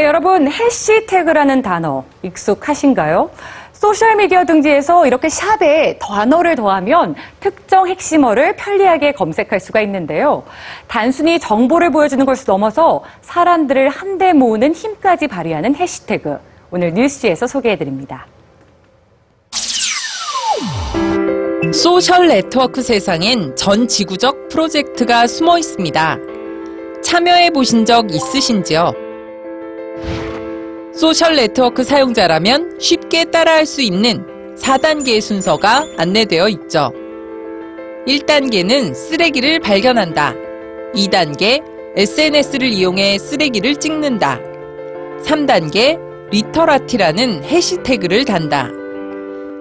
여러분, 해시태그라는 단어 익숙하신가요? 소셜미디어 등지에서 이렇게 샵에 단어를 더하면 특정 핵심어를 편리하게 검색할 수가 있는데요. 단순히 정보를 보여주는 것을 넘어서 사람들을 한데 모으는 힘까지 발휘하는 해시태그. 오늘 뉴스G에서 소개해드립니다. 소셜 네트워크 세상엔 전 지구적 프로젝트가 숨어 있습니다. 참여해 보신 적 있으신지요? 소셜 네트워크 사용자라면 쉽게 따라할 수 있는 4단계의 순서가 안내되어 있죠. 1단계는 쓰레기를 발견한다. 2단계, SNS를 이용해 쓰레기를 찍는다. 3단계, Litterati라는 해시태그를 단다.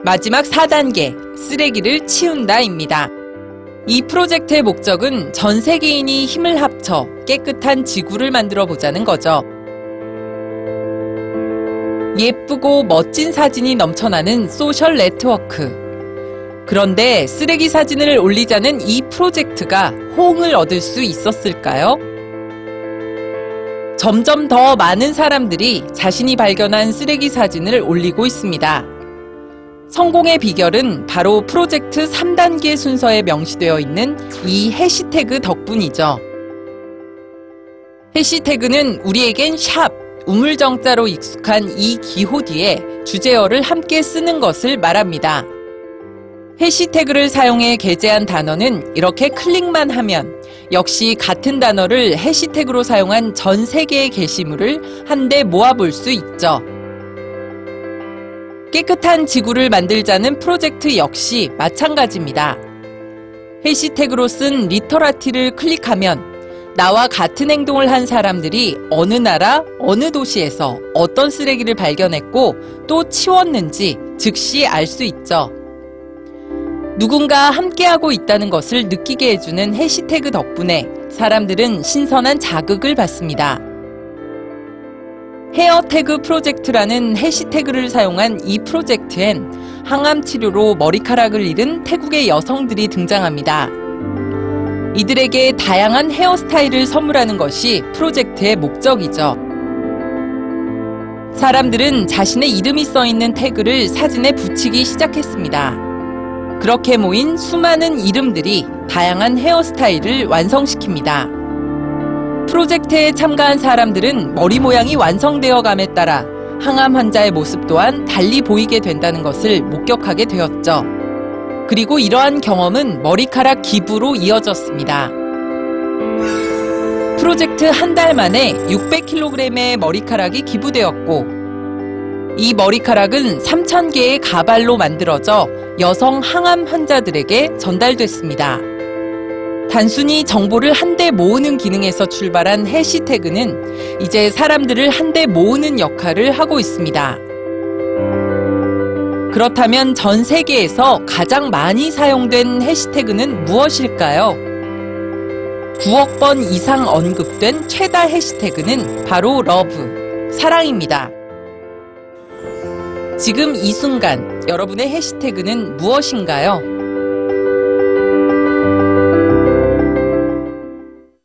마지막 4단계, 쓰레기를 치운다입니다. 이 프로젝트의 목적은 전 세계인이 힘을 합쳐 깨끗한 지구를 만들어 보자는 거죠. 예쁘고 멋진 사진이 넘쳐나는 소셜 네트워크. 그런데 쓰레기 사진을 올리자는 이 프로젝트가 호응을 얻을 수 있었을까요? 점점 더 많은 사람들이 자신이 발견한 쓰레기 사진을 올리고 있습니다. 성공의 비결은 바로 프로젝트 3단계 순서에 명시되어 있는 이 해시태그 덕분이죠. 해시태그는 우리에겐 샵, 우물정자로 익숙한 이 기호 뒤에 주제어를 함께 쓰는 것을 말합니다. 해시태그를 사용해 게재한 단어는 이렇게 클릭만 하면 역시 같은 단어를 해시태그로 사용한 전 세계의 게시물을 한데 모아볼 수 있죠. 깨끗한 지구를 만들자는 프로젝트 역시 마찬가지입니다. 해시태그로 쓴 리터라티를 클릭하면 나와 같은 행동을 한 사람들이 어느 나라, 어느 도시에서 어떤 쓰레기를 발견했고 또 치웠는지 즉시 알 수 있죠. 누군가 함께하고 있다는 것을 느끼게 해주는 해시태그 덕분에 사람들은 신선한 자극을 받습니다. 헤어태그 프로젝트라는 해시태그를 사용한 이 프로젝트엔 항암 치료로 머리카락을 잃은 태국의 여성들이 등장합니다. 이들에게 다양한 헤어스타일을 선물하는 것이 프로젝트의 목적이죠. 사람들은 자신의 이름이 써 있는 태그를 사진에 붙이기 시작했습니다. 그렇게 모인 수많은 이름들이 다양한 헤어스타일을 완성시킵니다. 프로젝트에 참가한 사람들은 머리 모양이 완성되어 감에 따라 항암 환자의 모습 또한 달리 보이게 된다는 것을 목격하게 되었죠. 그리고 이러한 경험은 머리카락 기부로 이어졌습니다. 프로젝트 한 달 만에 600kg의 머리카락이 기부되었고, 이 머리카락은 3,000개의 가발로 만들어져 여성 항암 환자들에게 전달됐습니다. 단순히 정보를 한데 모으는 기능에서 출발한 해시태그는 이제 사람들을 한데 모으는 역할을 하고 있습니다. 그렇다면 전 세계에서 가장 많이 사용된 해시태그는 무엇일까요? 9억 번 이상 언급된 최다 해시태그는 바로 love, 사랑입니다. 지금 이 순간 여러분의 해시태그는 무엇인가요?